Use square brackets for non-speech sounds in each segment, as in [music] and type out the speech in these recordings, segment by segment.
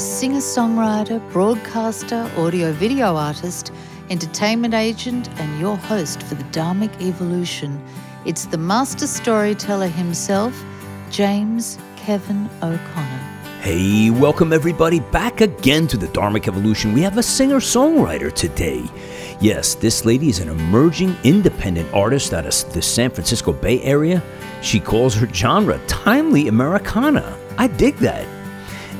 singer songwriter, broadcaster, audio video artist, entertainment agent, and your host for the Dharmic Evolution. It's the master storyteller himself, James Kevin O'Connor. Hey, welcome everybody back again to the Dharmic Evolution. We have a singer songwriter today. Yes, this lady is an emerging independent artist out of the San Francisco Bay Area. She calls her genre timely Americana. I dig that.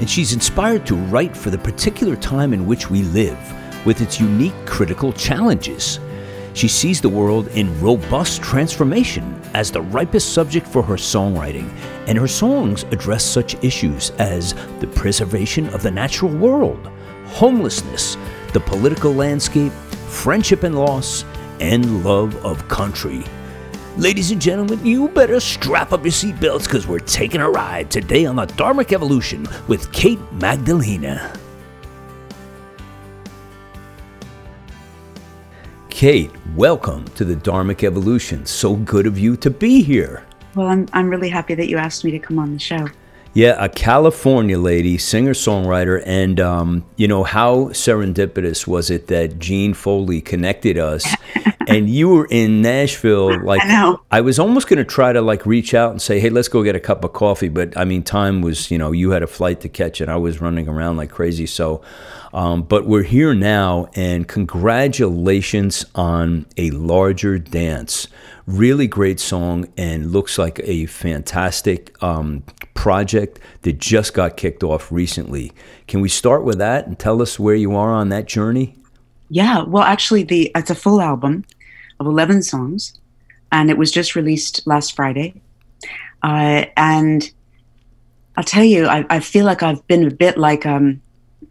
And she's inspired to write for the particular time in which we live, with its unique critical challenges. She sees the world in robust transformation as the ripest subject for her songwriting, and her songs address such issues as the preservation of the natural world, homelessness, the political landscape, friendship and loss, and love of country. Ladies and gentlemen, you better strap up your seatbelts because we're taking a ride today on the Dharmic Evolution with Kate Magdalena. Kate, welcome to the Dharmic Evolution. So good of you to be here. Well, I'm, I'm really happy that you asked me to come on the show. Yeah, a California lady, singer songwriter, and um, you know how serendipitous was it that Gene Foley connected us, and you were in Nashville. [laughs] Like I, know. I was almost going to try to like reach out and say, "Hey, let's go get a cup of coffee," but I mean, time was you know you had a flight to catch, and I was running around like crazy. So, um, but we're here now, and congratulations on a larger dance. Really great song, and looks like a fantastic um, project that just got kicked off recently. Can we start with that and tell us where you are on that journey? Yeah, well, actually, the it's a full album of eleven songs, and it was just released last Friday. Uh, and I'll tell you, I, I, feel like I've been a bit like, um,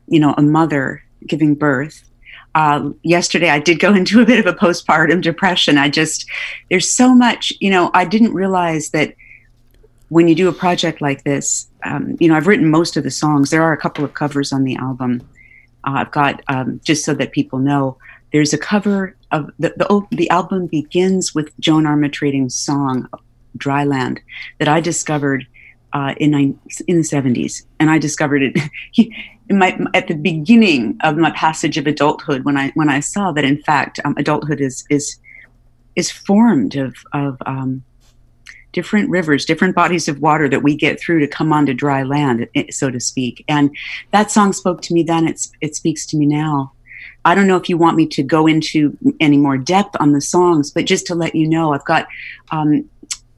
you know, a mother giving birth. Uh, yesterday, I did go [laughs] into a bit of a postpartum depression. I just, there's so much, you know, I didn't realize that when you do a project like this, um, you know, I've written most of the songs. There are a couple of covers on the album. Uh, I've got um, just so that people know. There's a cover of the the, the album begins with Joan Armatrading's song "Dryland" that I discovered uh, in in the 70s, and I discovered it [laughs] my at the beginning of my passage of adulthood when I when I saw that in fact um, adulthood is is is formed of of um, different rivers, different bodies of water that we get through to come onto dry land, eh, so to speak. And that song spoke to me then. It's it speaks to me now. I don't know if you want me to go into any more depth on the songs, but just to let you know, I've got um,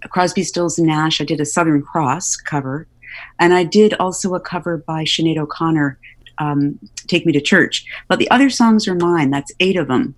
Crosby, Stills, and Nash. I did a Southern Cross cover, and I did also a cover by Sinead O'Connor, um, "Take Me to Church." But the other songs are mine. That's eight of them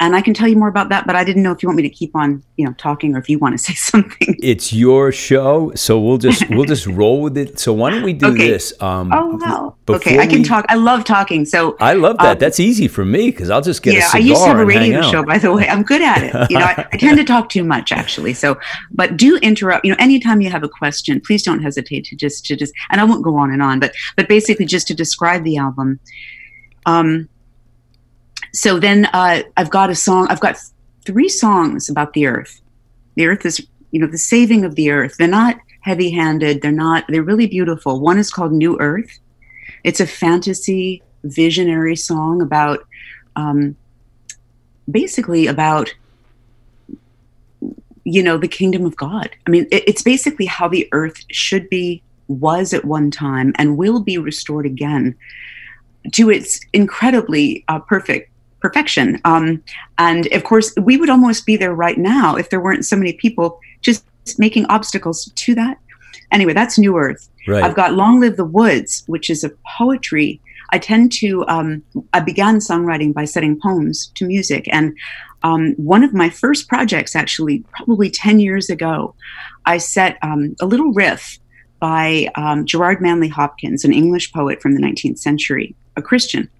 and I can tell you more about that, but I didn't know if you want me to keep on, you know, talking or if you want to [laughs] say something. It's your show, so we'll just we'll just [laughs] roll with it. So why don't we do okay. this? Um, oh wow! Okay, I can we, talk. I love talking. So I love that. Um, That's easy for me because I'll just get yeah. I used to have a radio show, by the way. I'm good at it. You know, I, I tend to talk too much actually. So, but do interrupt. You know, anytime you have a question, please don't hesitate to just to just. And I won't go on and on, but but basically just to describe the album. Um, so then uh, I've got a song. I've got three songs about the earth. The earth is, you know, the saving of the earth. They're not heavy-handed. They're not. They're really beautiful. One is called New Earth. It's a fantasy, visionary song about, um, basically about, you know, the kingdom of God. I mean, it, it's basically how the earth should be, was at one time, and will be restored again to its incredibly uh, perfect perfection. Um, and of course, we would almost be there right now if there weren't so many people just making obstacles to that. Anyway, that's New Earth. Right. I've got Long Live the Woods, which is a poetry. I tend to, um, I began songwriting by setting poems to music. And um, one of my first projects, actually, probably 10 years ago, I set um, a little riff by um, Gerard Manley Hopkins, an English poet from the 19th century, a Christian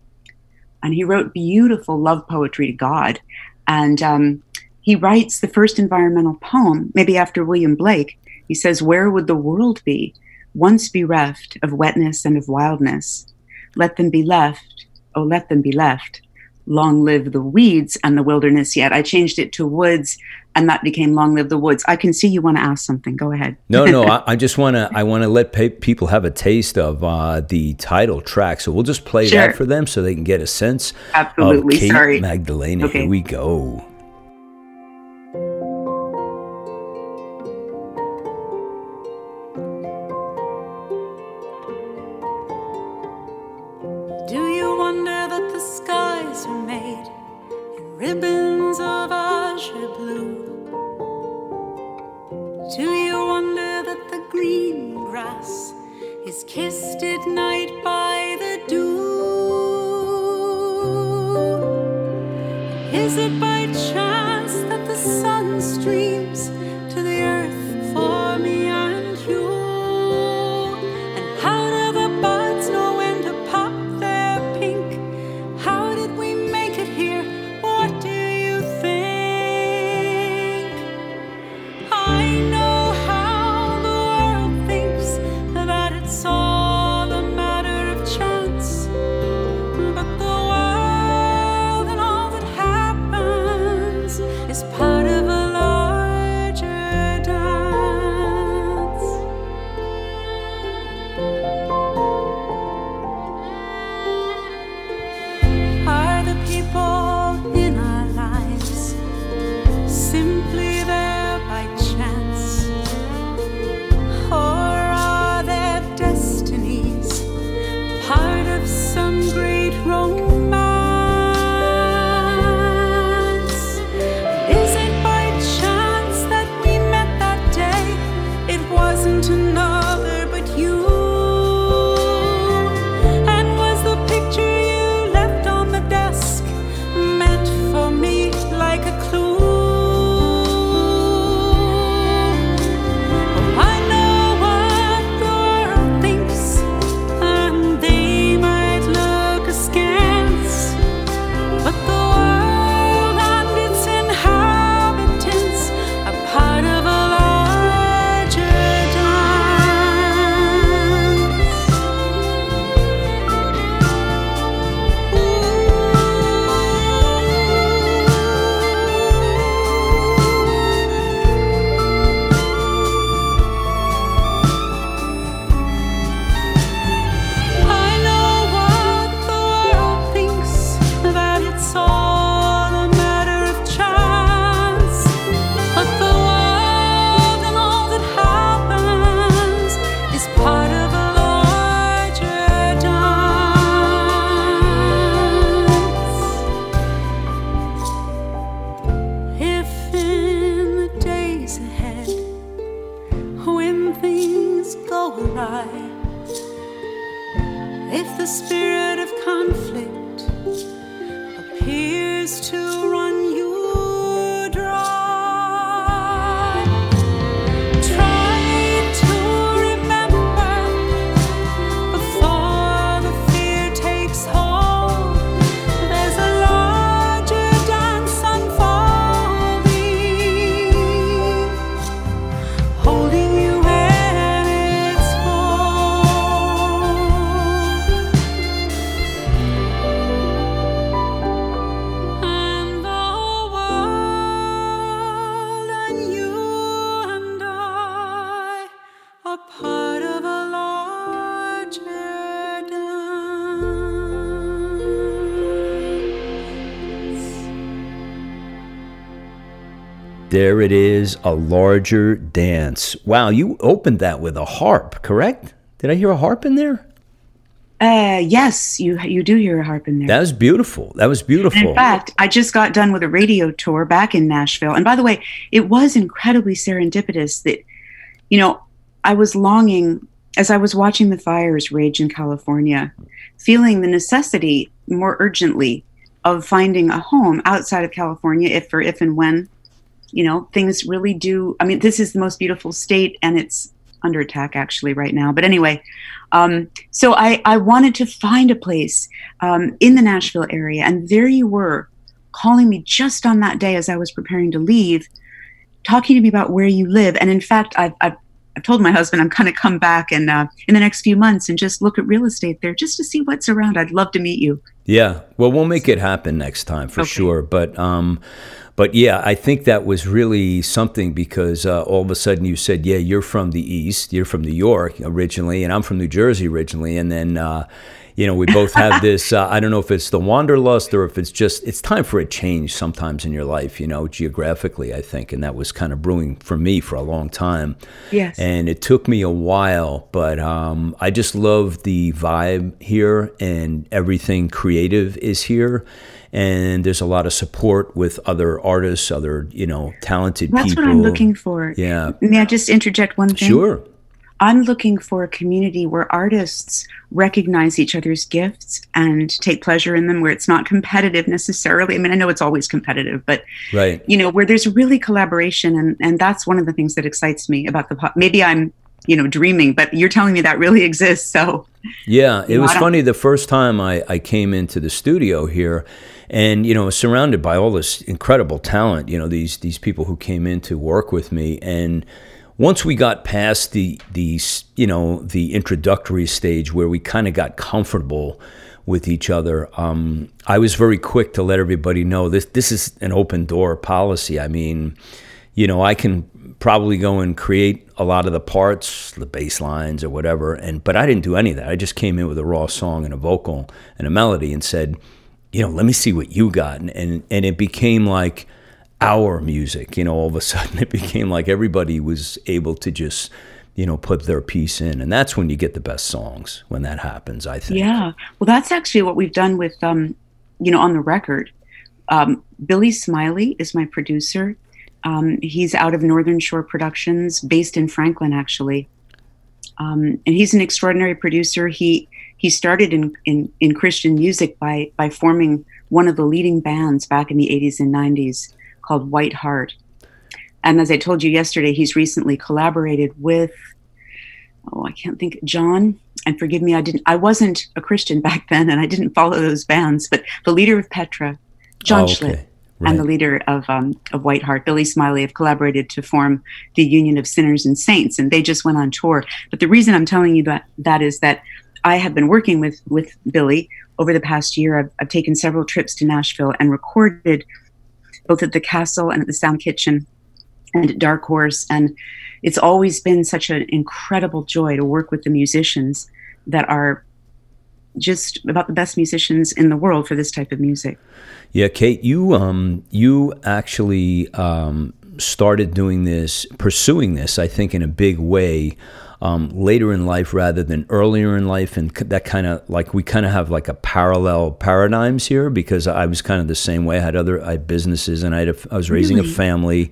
and he wrote beautiful love poetry to God. And um, he writes the first environmental poem, maybe after William Blake. He says, Where would the world be, once bereft of wetness and of wildness? Let them be left, oh, let them be left. Long live the weeds and the wilderness. Yet I changed it to woods and that became Long Live the Woods. I can see you want to ask something. Go ahead. no, no, [laughs] I, I just want to I want to let pe- people have a taste of uh, the title track. So we'll just play Sure. that for them so they can get a sense Absolutely. of Kate Sorry. Magdalena. Okay. Here we go. Do you wonder that the skies are made in ribbons green grass is kissed at night by the dew? Is it by There it is, a larger dance. Wow, you opened that with a harp, correct? Did I hear a harp in there? Uh, yes, you you do hear a harp in there. That was beautiful. That was And beautiful. in fact, I just got done with a radio tour back in Nashville. And by the way, it was incredibly serendipitous that, you know, I was longing as I was watching the fires rage in California, feeling the necessity more urgently of finding a home outside of California if or if and when, you know, things really do. I mean, this is the most beautiful state and it's under attack actually right now. But anyway, um, so I, I wanted to find a place um, in the Nashville area. And there you were calling me just on that day as I was preparing to leave, talking to me about where you live. And in fact, I've, I've, I've told my husband I'm going to come back and uh, in the next few months and just look at real estate there just to see what's around. I'd love to meet you. Yeah. Well, we'll make it happen next time for Okay. sure. But um, but yeah, I think that was really something because uh, all of a sudden you said, "Yeah, you're from the East. You're from New York originally, and I'm from New Jersey originally." And then uh, you know, we both have [laughs] this. Uh, I don't know if it's the wanderlust or if it's just it's time for a change sometimes in your life. You know, geographically, I think, and that was kind of brewing for me for a long time. Yes. And it took me a while, but um, I just love the vibe here, and everything creative is here. And there's a lot of support with other artists, other you know, talented That's people. That's what I'm looking for. Yeah. May I just interject one thing? Sure. I'm looking for a community where artists recognize each other's gifts and take pleasure in them, where it's not competitive necessarily. I mean, I know it's always competitive, but Right. you know, where there's really collaboration, and and that's one of the things that excites me about the pop. Maybe I'm you know dreaming, but you're telling me that really [laughs] exists. So Yeah, it was funny the first time I, I came into the studio here and you know surrounded by all this incredible talent, you know, these these people who came in to work with me and once we got past the the you know the introductory stage where we kind of got comfortable with each other, um, I was very quick to let everybody know this this is an open door policy. I mean, you know, I can probably go and create a lot of the parts, the bass lines or whatever, and but I didn't do any of that. I just came in with a raw song and a vocal and a melody and said, you know, let me see what you got, and and, and it became like our music. You know, all of a sudden [laughs] it became like everybody was able to just you know put their piece in, and that's when you get the best songs when that happens. I think. yeah, well, that's actually what we've done with um, you know, on the record. Um, Billy Smiley is my producer. Um, he's out of Northern Shore Productions, based in Franklin, actually. Um, and he's an extraordinary producer. He he started in, in in Christian music by by forming one of the leading bands back in the 80s and 90s called White Heart. And as I told you yesterday, he's recently collaborated with oh, I can't think John. And forgive me, I didn't I wasn't a Christian [laughs] back then and I didn't follow those bands, but the leader of Petra, John Oh, Schlitt. Right. and the leader of um, of White Heart, Billy Smiley, have collaborated to form the Union of Sinners and Saints, and they just went on tour. But the reason I'm telling you that that is that I have been working with with Billy over the past year. I've, I've taken several trips to Nashville and recorded both at the Castle and at the Sound Kitchen and at Dark Horse, and it's always been such an incredible joy to work with the musicians that are just about the best musicians in the world for this type of music. Yeah, Kate, you um you actually um started doing this, pursuing this, I think, in a big way. Um, later in life rather than earlier in life, and that kind of like we kind of have like a parallel paradigms here because I was kind of the same way. I had other I had businesses and I had a, I was raising a family,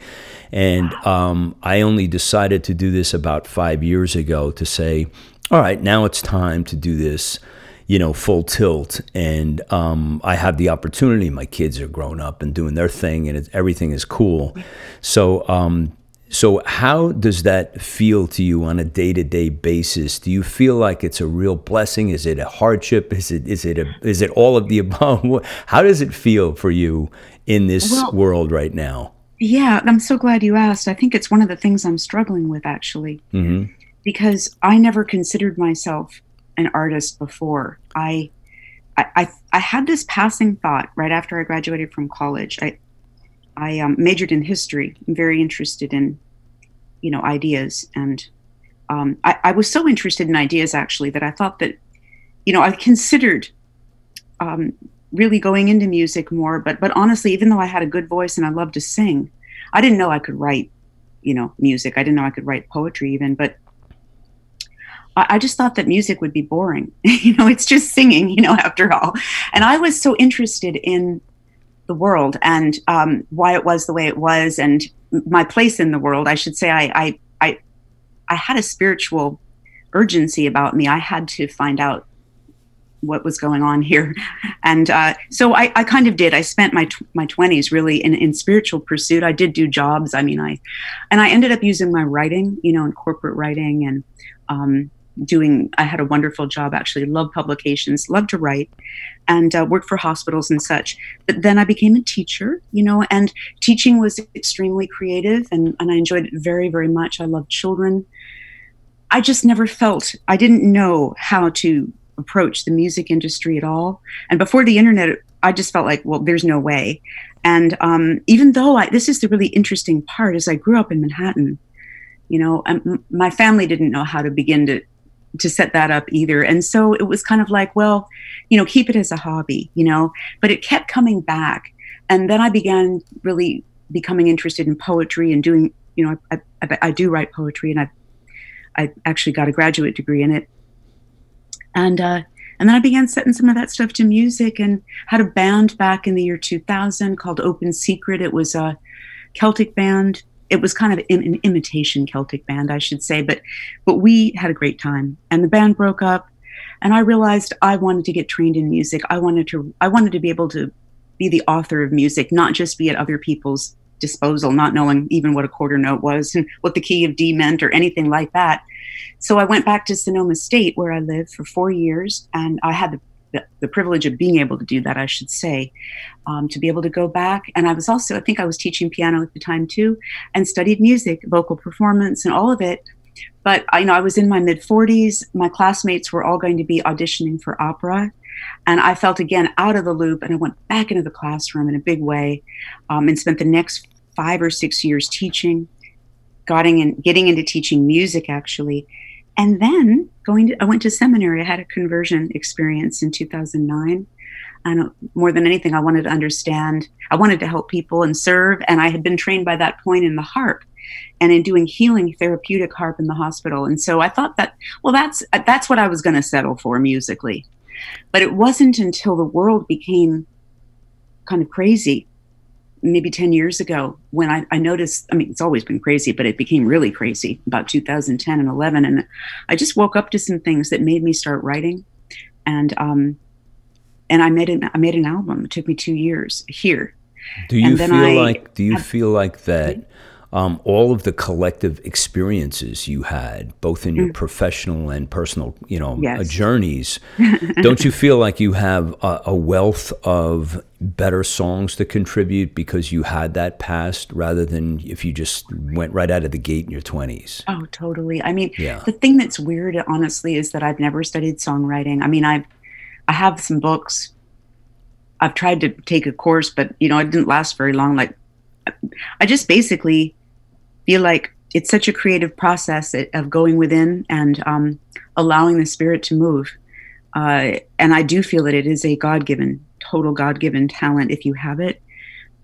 and um, I only decided to do this about five years ago to say, all right, now it's time to do this you know, full tilt. And um, I have the opportunity. My kids are grown up and doing their thing, and everything is cool. So, um, so how does that feel to you on a day to day basis? Do you feel like it's a real blessing? Is it a hardship? Is it is it a is it all of the above? [laughs] How does it feel for you in this Well- world right now? Yeah, I'm so glad you asked. I think it's one of the things I'm struggling with actually, hmm because I never considered myself an artist before. I, I, I, I had this passing thought right after I graduated from college. I, I um, majored in history. I'm very interested in, you know, ideas, and um, I, I was so interested in ideas actually that I thought that, you know, I considered um, really going into music more. But but honestly, even though I had a good voice and I loved to sing, I didn't know I could write, you know, music. I didn't know I could write poetry even. But I, I just thought that music would be boring. [laughs] you know, it's just singing. You know, after all, and I was so interested in the world and um, why it was the way it was and my place in the world. I should say I I I, I had a spiritual urgency about me. I had to find out what was going on here, [laughs] and uh, so I, I kind of did. I spent my tw- my twenties really in, in spiritual pursuit. I did do jobs. I mean, I and I ended up using my writing, you know, in corporate writing and um, doing. I had a wonderful job actually. Love publications, love to write, and uh, worked for hospitals and such. But then I became a teacher, you know, and teaching was extremely creative, and and I enjoyed it very very much. I love children. I just never felt I didn't know how to approach the music industry at all. And before the internet, I just felt like, well, there's no way. And um, even though I, this is the really interesting part, is I grew up in Manhattan, you know, um, my family didn't know how to begin to to set that up either. And so it was kind of like, well, you know, keep it as a hobby, you know, but it kept coming back. And then I began really becoming interested in poetry and doing, you know, I, I, I do write poetry and I, I actually got a graduate degree in it. And, uh, and then I began setting some of that stuff to music and had a band back in the year 2000 called Open Secret. It was a Celtic band. It was kind of an, imitation Celtic band, I should say, but but we had a great time. And the band broke up, and I realized I wanted to get trained in music. I wanted to I wanted to be able to be the author of music, not just be at other people's disposal, not knowing even what a quarter note was [laughs] and what the key of D meant or anything like that. So I went back to Sonoma State, where I lived for four years, and I had the, the, the privilege of being able to do that, I should say, um, to be able to go back. And I was also, I think I was teaching piano at the time too, and studied music, vocal performance, and all of it. But I you know I was in my mid 40s. My classmates were all going to be auditioning for opera. And I felt again out of the loop, and I went back into the classroom in a big way um, and spent the next five or six years teaching getting in, getting into teaching music actually, and then going to I went to seminary. I had a conversion experience in 2009. And more than anything, I wanted to understand. I wanted to help people and serve. And I had been trained by that point in the harp and in doing healing therapeutic harp in the hospital. And so I thought that, well, that's that's what I was going to settle for musically. But it wasn't until the world became kind of crazy maybe 10 years ago when I, I, noticed i mean it's always been crazy but it became really crazy about 2010 and 11 and i just woke up to some things that made me start writing. And um and i made an i made an album. It took me two years here. Do you feel I, like do you feel like that um, all of the collective experiences you had, both in your mm. professional and personal, you know, uh, journeys, [laughs] don't you feel like you have a, a, wealth of better songs to contribute because you had that past rather than if you just went right out of the gate in your 20s? Oh, totally. I mean, yeah. the thing that's weird, honestly, is that I've never studied songwriting. I mean, I've, I have some books. I've tried to take a course, but you know, it didn't last very long. Like I just basically feel like it's such a creative process of going within and um, allowing the spirit to move. Uh, and I do feel that it is a God given, total God given talent if you have it.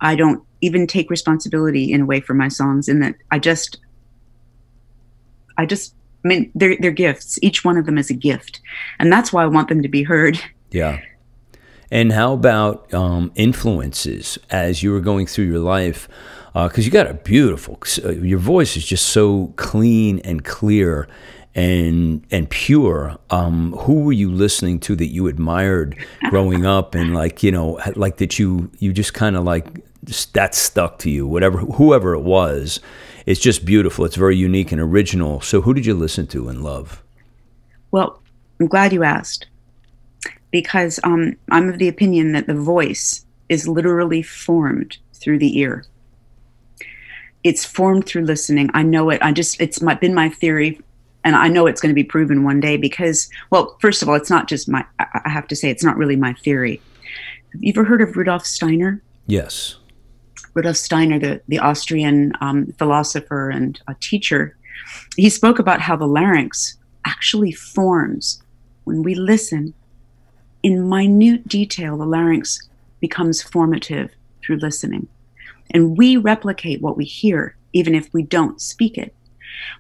I don't even take responsibility in a way for my songs in that I just, I just, I mean, they're, they're gifts. Each one of them is a gift. And that's why I want them to be heard. Yeah. And how about um, influences as you were going through your life? Because uh, you got a beautiful, uh, your voice is just so clean and clear and and pure. Um, who were you listening to that you admired growing up, and like you know, like that you you just kind of like that stuck to you, whatever whoever it was. It's just beautiful. It's very unique and original. So, who did you listen to and love? Well, I'm glad you asked because um, I'm of the opinion that the voice is literally formed through the ear. It's formed through listening. I know it. I just, it's my, been my theory, and I know it's going to be proven one day because, well, first of all, it's not just my, I have to say, it's not really my theory. Have you ever heard of Rudolf Steiner? Yes. Rudolf Steiner, the, the Austrian um, philosopher and a teacher, he spoke about how the larynx actually forms when we listen in minute detail, the larynx becomes formative through listening. And we replicate what we hear, even if we don't speak it.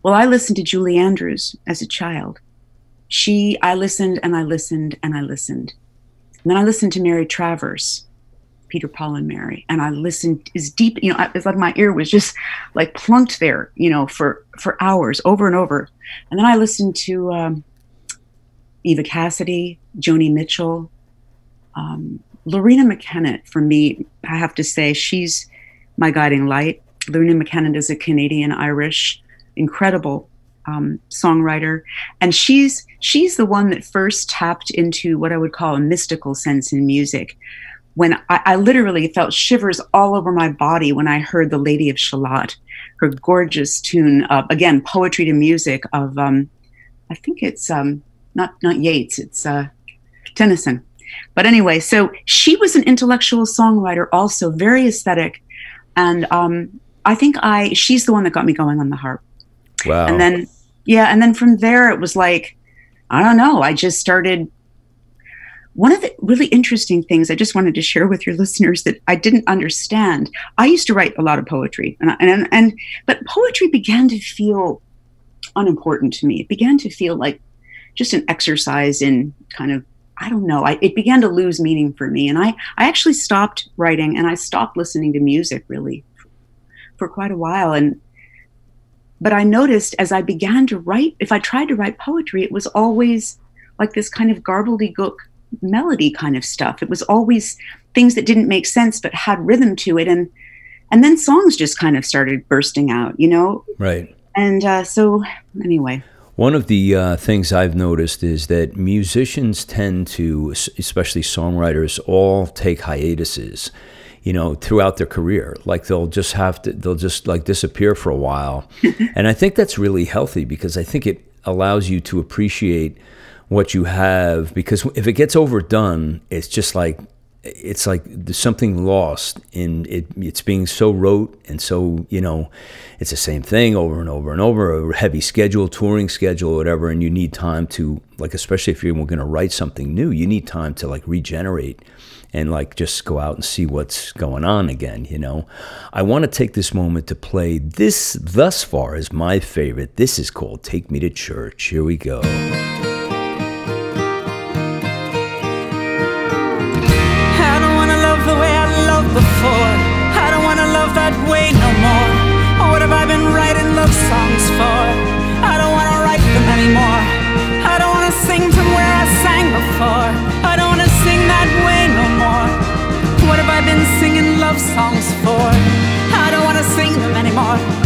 Well, I listened to Julie Andrews as a child. She, I listened and I listened and I listened. And then I listened to Mary Travers, Peter, Paul, and Mary, and I listened as deep, you know, it's like my ear was just like plunked there, you know, for for hours, over and over. And then I listened to um, Eva Cassidy, Joni Mitchell, um, Loreena McKennitt. For me, I have to say she's my guiding light. Loreena McKennitt is a Canadian Irish, incredible um, songwriter, and she's she's the one that first tapped into what I would call a mystical sense in music. When I, I literally felt shivers all over my body when I heard "The Lady of Shalott," her gorgeous tune, uh, again poetry to music of um, I think it's um, not not Yeats, it's uh, Tennyson. but anyway, so she was an intellectual songwriter, also very aesthetic, and um, I think I she's the one that got me going on the harp. Wow. And then yeah, and then from there it was like I don't know. I just started. One of the really interesting things I just wanted to share with your listeners that I didn't understand. I used to write a lot of poetry, and and and but poetry began to feel unimportant to me. It began to feel like just an exercise in kind of I don't know. I, it began to lose meaning for me, and I I actually stopped writing and I stopped listening to music really for quite a while. And but I noticed as I began to write, if I tried to write poetry, it was always like this kind of gobbledygook melody kind of stuff. It was always things that didn't make sense but had rhythm to it, and and then songs just kind of started bursting out, you know. Right. And uh, so anyway. One of the uh, things I've noticed is that musicians tend to, especially songwriters, all take hiatuses, you know, throughout their career. Like they'll just have to, they'll just like disappear for a while. [laughs] and I think that's really healthy because I think it allows you to appreciate what you have. Because if it gets overdone, it's just like, it's like there's something lost in it. It's being so rote and so you know, it's the same thing over and over and over. A heavy schedule, touring schedule, whatever, and you need time to like, especially if you're going to write something new, you need time to like regenerate and like just go out and see what's going on again. You know, I want to take this moment to play this. Thus far is my favorite. This is called "Take Me to Church." Here we go. Songs for? I don't wanna sing them anymore.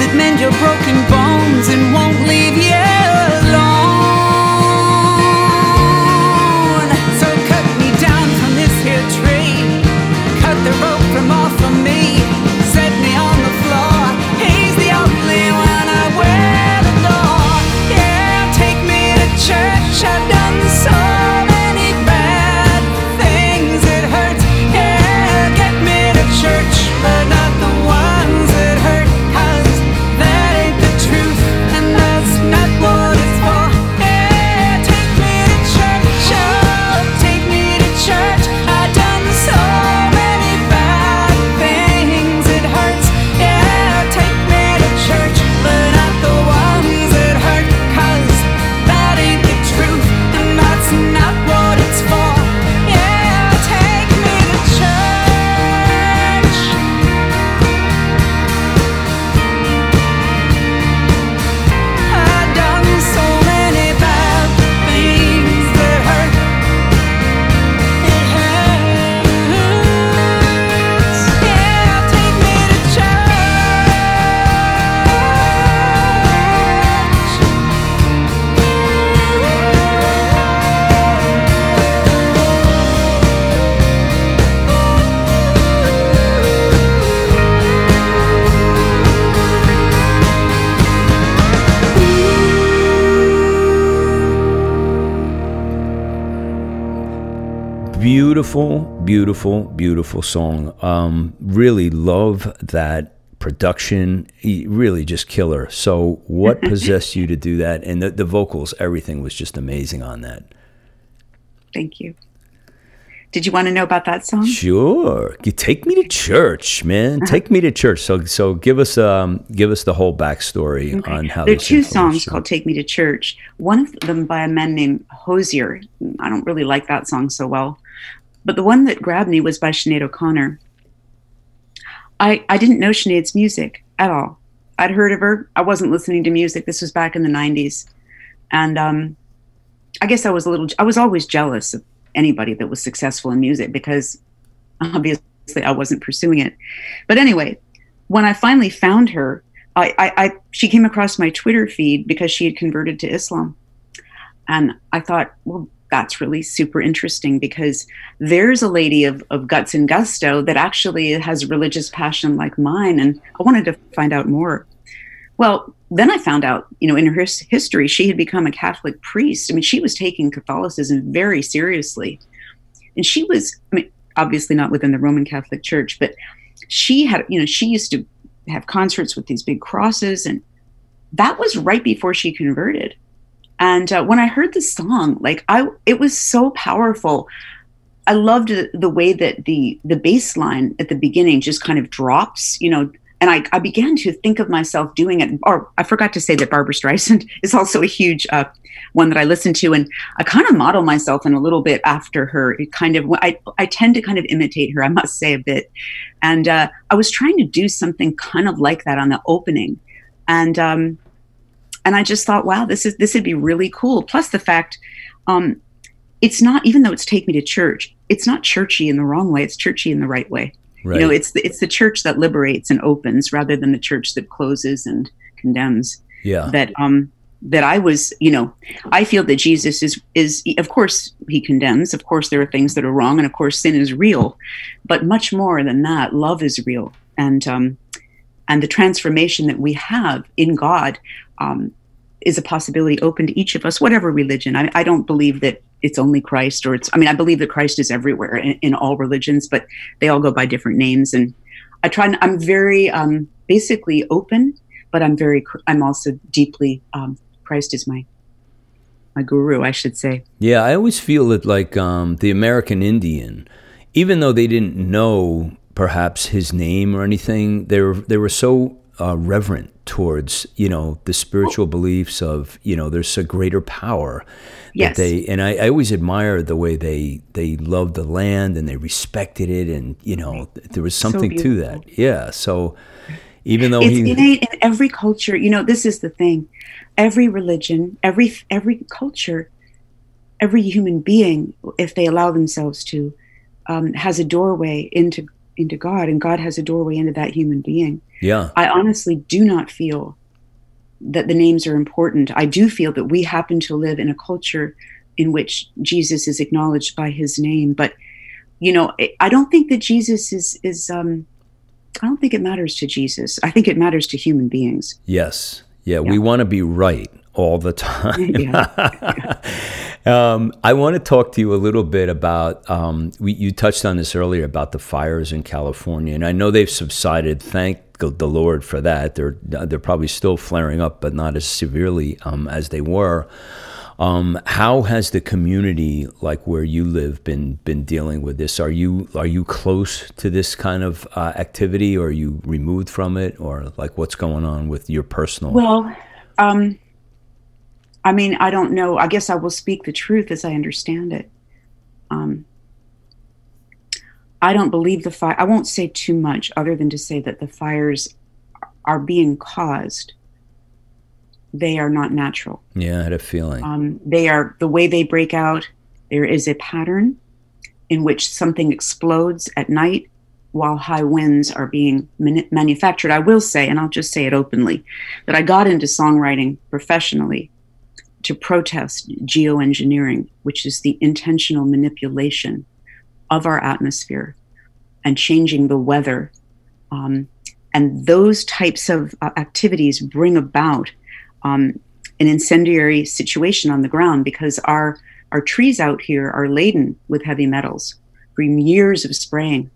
That mend your broken bones Beautiful, beautiful, beautiful song. Um, really love that production. Really just killer. So, what [laughs] possessed you to do that? And the, the vocals, everything was just amazing on that. Thank you. Did you want to know about that song? Sure. You take me to church, man. Take me to church. So, so give us um, give us the whole backstory okay. on how. There are two songs called "Take Me to Church." One of them by a man named Hozier. I don't really like that song so well, but the one that grabbed me was by Sinead O'Connor. I I didn't know Sinead's music at all. I'd heard of her. I wasn't listening to music. This was back in the '90s, and um, I guess I was a little. I was always jealous of anybody that was successful in music because obviously I wasn't pursuing it. But anyway, when I finally found her, I, I, I, she came across my Twitter feed because she had converted to Islam, and I thought, well, that's really super interesting because there's a lady of, of guts and gusto that actually has religious passion like mine, and I wanted to find out more. Well, then I found out, you know, in her history, she had become a Catholic priest. I mean, she was taking Catholicism very seriously. And she was, I mean, obviously not within the Roman Catholic Church, but she had, you know, she used to have concerts with these big crosses. And that was right before she converted. And uh, when I heard the song, like I, it was so powerful. I loved the way that the the bass line at the beginning just kind of drops, you know, and I, I, began to think of myself doing it. Or I forgot to say that Barbra Streisand [laughs] is also a huge uh, one that I listen to, and I kind of model myself in a little bit after her. It kind of I I tend to kind of imitate her, I must say a bit, and uh, I was trying to do something kind of like that on the opening, and um, and I just thought, wow, this is this would be really cool. Plus the fact. Um, it's not even though it's take me to church it's not churchy in the wrong way it's churchy in the right way Right. You know, it's the, it's the church that liberates and opens rather than the church that closes and condemns. Yeah. That um that I was, you know, I feel that Jesus is is of course he condemns, of course there are things that are wrong and of course sin is real, but much more than that, love is real. And um and the transformation that we have in God um is a possibility open to each of us, whatever religion. I, I don't believe that it's only Christ or it's, I mean, I believe that Christ is everywhere in, in all religions, but they all go by different names. And I try, and I'm very um, basically open, but I'm very, I'm also deeply, um, Christ is my, my guru, I should say. Yeah. I always feel that like um, the American Indian, even though they didn't know perhaps his name or anything, they were, they were so uh, reverent towards you know the spiritual beliefs of you know there's a greater power yes. that they and I, I always admire the way they they loved the land and they respected it and you know there was something so to that. yeah so even though it's he, innate in every culture you know this is the thing. Every religion every every culture every human being if they allow themselves to um, has a doorway into into God and God has a doorway into that human being. Yeah. I honestly do not feel that the names are important. I do feel that we happen to live in a culture in which Jesus is acknowledged by his name, but you know, I don't think that Jesus is is um I don't think it matters to Jesus. I think it matters to human beings. Yes. Yeah, yeah. we want to be right all the time. [laughs] um, I want to talk to you a little bit about. Um, we, you touched on this earlier about the fires in California, and I know they've subsided. Thank the Lord for that. They're they're probably still flaring up, but not as severely um, as they were. Um, how has the community, like where you live, been been dealing with this? Are you are you close to this kind of uh, activity, or are you removed from it, or like what's going on with your personal? Well, um, I mean, I don't know. I guess I will speak the truth as I understand it. Um, I don't believe the fire. I won't say too much other than to say that the fires are being caused. They are not natural. Yeah, I had a feeling. Um, they are the way they break out. There is a pattern in which something explodes at night while high winds are being manufactured. I will say, and I'll just say it openly, that I got into songwriting professionally to protest geoengineering, which is the intentional manipulation of our atmosphere and changing the weather. Um, and those types of uh, activities bring about um, an incendiary situation on the ground because our our trees out here are laden with heavy metals from years of spraying,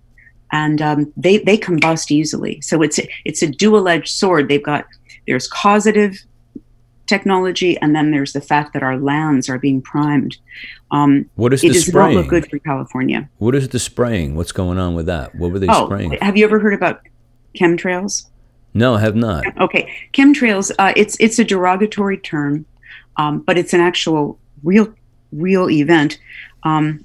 and um, they they combust easily. So it's a, it's a dual edged sword. They've got there's causative technology, and then there's the fact that our lands are being primed. Um, What is it the does spraying? not look good for California. What is the spraying? What's going on with that? What were they Oh, spraying? have you ever heard about chemtrails? No, I have not. Okay, chemtrails. Uh, it's it's a derogatory term, um, but it's an actual real real event. Um,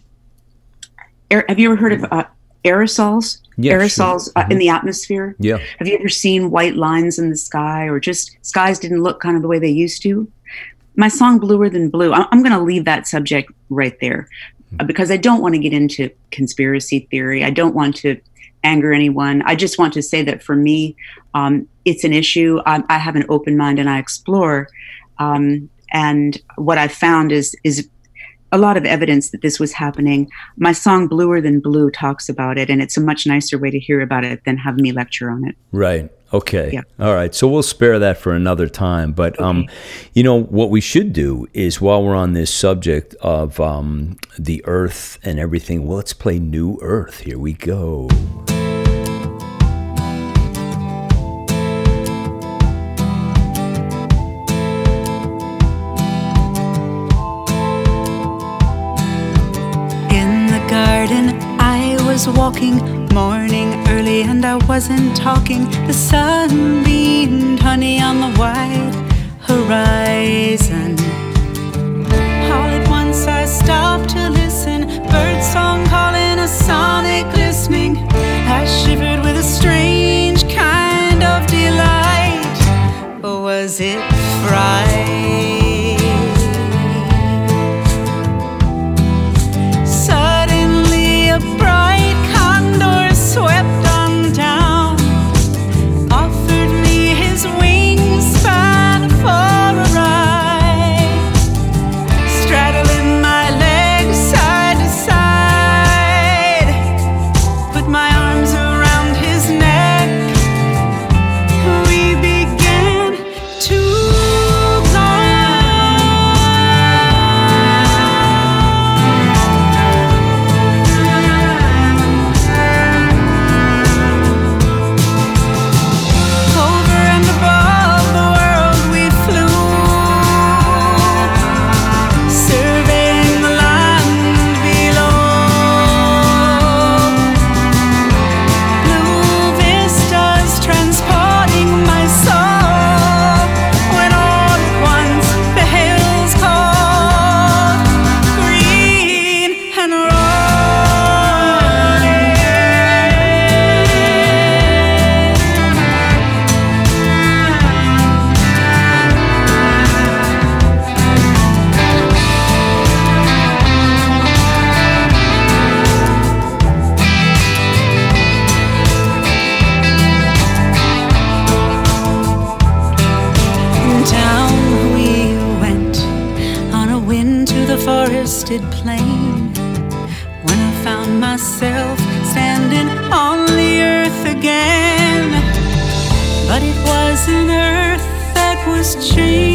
have you ever heard of uh, aerosols? Yeah, sure. aerosols uh, in the atmosphere. Yeah. Have you ever seen white lines in the sky, or just skies didn't look kind of the way they used to? My song "Bluer Than Blue." I- I'm going to leave that subject right there uh, because I don't want to get into conspiracy theory. I don't want to anger anyone. I just want to say that for me, um, it's an issue. I, I have an open mind and I explore. Um, and what I found is is a lot of evidence that this was happening. My song "Bluer Than Blue" talks about it, and it's a much nicer way to hear about it than have me lecture on it. Right. Okay. Yeah. All right. So we'll spare that for another time. But um, you know what we should do is while we're on this subject of um, the Earth and everything, well, let's play New Earth. Here we go. Was walking, morning early, and I wasn't talking. The sun beamed honey on the white horizon. All at once, I stopped to listen. Bird song calling, a sonic listening. I shivered with a strange forested plain. When I found myself standing on the earth again, but it was an earth that was changed,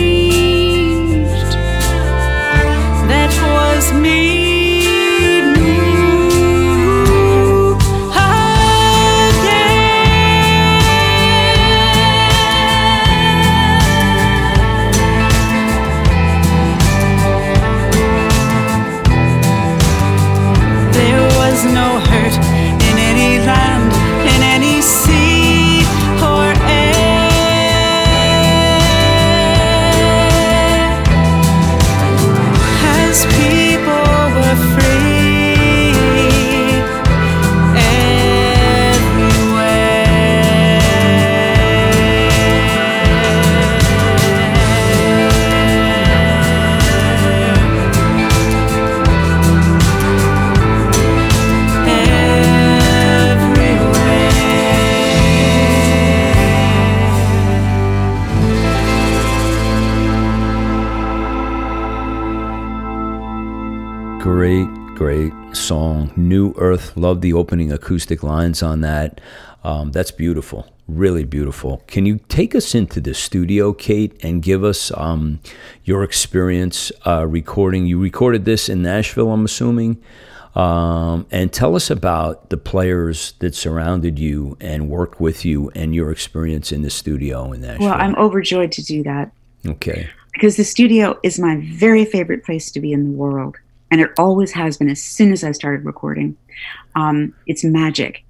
New Earth. Love the opening acoustic lines on that. Um, that's beautiful. Really beautiful. Can you take us into the studio, Kate, and give us um, your experience uh, recording? You recorded this in Nashville, I'm assuming. Um, and tell us about the players that surrounded you and worked with you and your experience in the studio in Nashville. Well, I'm overjoyed to do that okay. because the studio is my very favorite place to be in the world. And it always has been as soon as I started recording. Um, it's magic.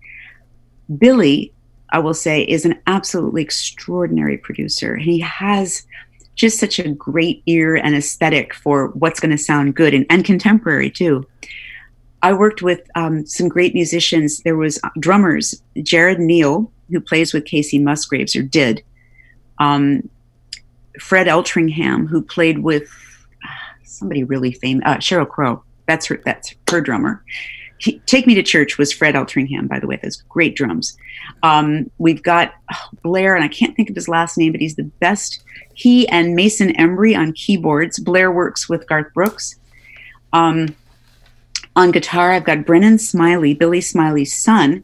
Billy, I will say, is an absolutely extraordinary producer. He has just such a great ear and aesthetic for what's going to sound good and, and contemporary too. I worked with um, some great musicians. There was uh, drummers, Jared Neal, who plays with Kacey Musgraves or did. Um, Fred Eltringham, who played with uh, somebody really famous, uh, Sheryl Crow. That's her. That's her drummer. He, Take Me to Church was Fred Eltringham, by the way. Those great drums. Um, we've got oh, Blair, and I can't think of his last name, but he's the best. He and Mason Embry on keyboards. Blair works with Garth Brooks. Um, on guitar, I've got Brennan Smiley, Billy Smiley's son,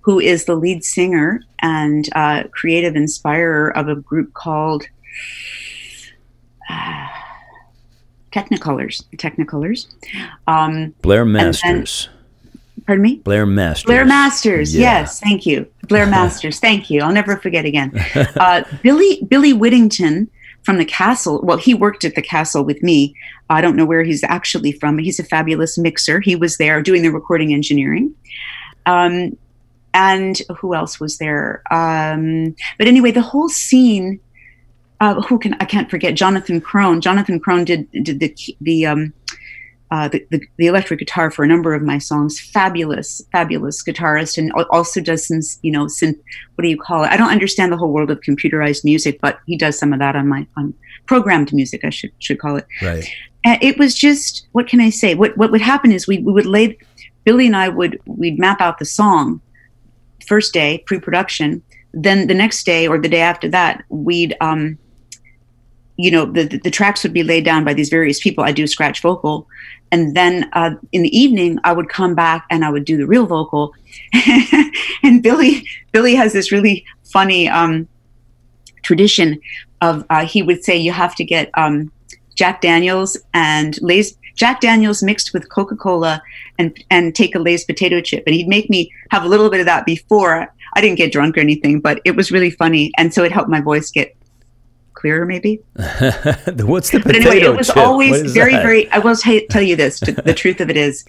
who is the lead singer and uh, creative inspirer of a group called uh, Technicolors. Technicolors. Um, Blair Masters. Pardon me? Blair Masters. Blair Masters. Yeah. Yes, thank you. Blair [laughs] Masters. thank you. I'll never forget again. Uh, Billy Billy Whittington from the Castle. Well, he worked at the Castle with me. I don't know where he's actually from. He's a fabulous mixer. He was there doing the recording engineering. Um, and who else was there? Um, but anyway, the whole scene. Uh, who can I can't forget Jonathan Crone. Jonathan Crone did did the the um, uh, the, the, the electric guitar for a number of my songs. Fabulous, fabulous guitarist, and also does some, you know, synth. What do you call it? I don't understand the whole world of computerized music, but he does some of that on my on programmed music. I should should call it. Right. And it was just what can I say? What what would happen is we, we would lay Billy and I would we'd map out the song first day pre-production. Then the next day or the day after that, we'd um, you know the, the tracks would be laid down by these various people. I do scratch vocal, and then uh, in the evening I would come back and I would do the real vocal. [laughs] and Billy Billy has this really funny um, tradition of uh, he would say you have to get um, Jack Daniels and Lay's Jack Daniels mixed with Coca Cola and and take a Lay's potato chip, and he'd make me have a little bit of that before. I didn't get drunk or anything, but it was really funny, and so it helped my voice get clearer, maybe. [laughs] What's the But potato anyway, it was chip? always very, that? very. I will t- tell you this: [laughs] the truth of it is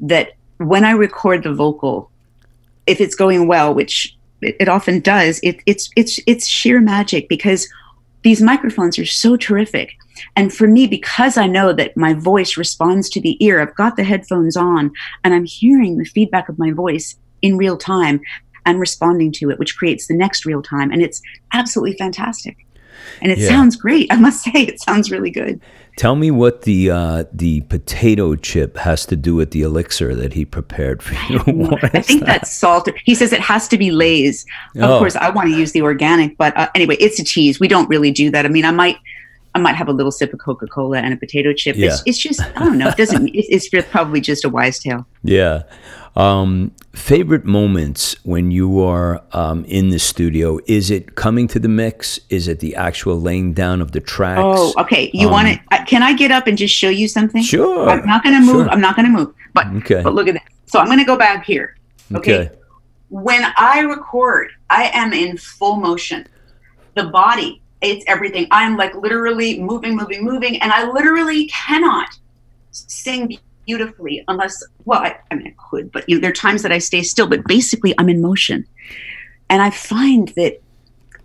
that when I record the vocal, if it's going well, which it, it often does, it, it's it's it's sheer magic because these microphones are so terrific. And for me, because I know that my voice responds to the ear, I've got the headphones on and I'm hearing the feedback of my voice in real time and responding to it, which creates the next real time. And it's absolutely fantastic. And it Yeah. sounds great. [laughs] I must say, it sounds really good. Tell me what the uh, the potato chip has to do with the elixir that he prepared for you. [laughs] I think that? that's salt. He says it has to be Lay's. Of Oh. course, I want to use the organic, but uh, anyway, it's a cheese. We don't really do that. I mean, I might, I might have a little sip of Coca Cola and a potato chip. It's, Yeah. it's just, I don't know. It doesn't. [laughs] It's, it's probably just a wise tale. Yeah. Um, favorite moments when you are um, in the studio? Is it coming to the mix? Is it the actual laying down of the tracks? Oh, okay. You want it? Uh, can I get up and just show you something? Sure. I'm not going to move. Sure. I'm not going to move. But Okay. but look at that. So I'm going to go back here. Okay. Okay. when I record, I am in full motion. The body, it's everything. I'm like literally moving, moving, moving, and I literally cannot sing beautifully unless, well, I, I mean, I could, but you know, there are times that I stay still, but basically I'm in motion. And I find that,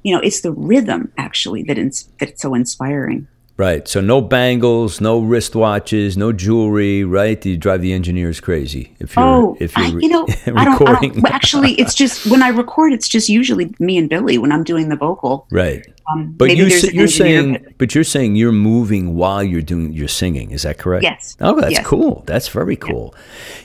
you know, it's the rhythm actually that ins- that's so inspiring. Right. So no bangles, no wristwatches, no jewelry. Right. You drive the engineers crazy if you're Oh, if you're you know, re- [laughs] I don't, I recording. don't. Actually, it's just when I record, it's just usually me and Billy when I'm doing the vocal. right. Um, But you there's sa- an you're saying but- but you're saying you're moving while you're doing you're singing. Is that correct? Yes. Oh, that's Yes. cool. That's very cool.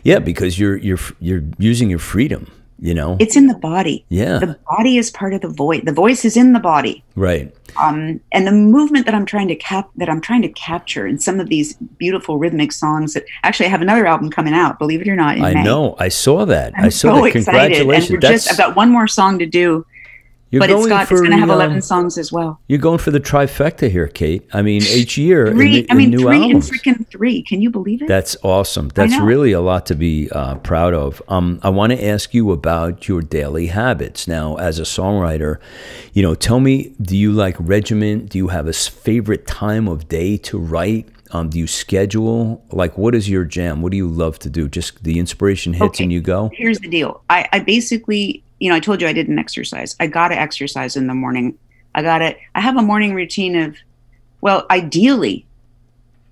Yeah, because you're you're you're using your freedom. You know. it's in the body. yeah. The body is part of the voice. The voice is in the body. right. Um, and the movement that I'm trying to cap that I'm trying to capture in some of these beautiful rhythmic songs that actually I have another album coming out, believe it or not, I May. know. I saw that. I'm I saw so that. excited. Congratulations. And we're That's just I've got one more song to do You're but it's going got for it's going to have the, 11 um, songs as well. You're going for the trifecta here, Kate. I mean, each year, in Three, the- I mean, in new three albums. and freaking three. Can you believe it? That's awesome. That's really a lot to be uh, proud of. Um, I want to ask you about your daily habits. Now, as a songwriter, you know, tell me, do you like regiment? Do you have a favorite time of day to write? Um, do you schedule? Like, what is your jam? What do you love to do? Just the inspiration hits Okay. and you go? Here's the deal. I, I basically, you know, I told you I didn't exercise. I got to exercise in the morning. I got to, I have a morning routine of, well, ideally,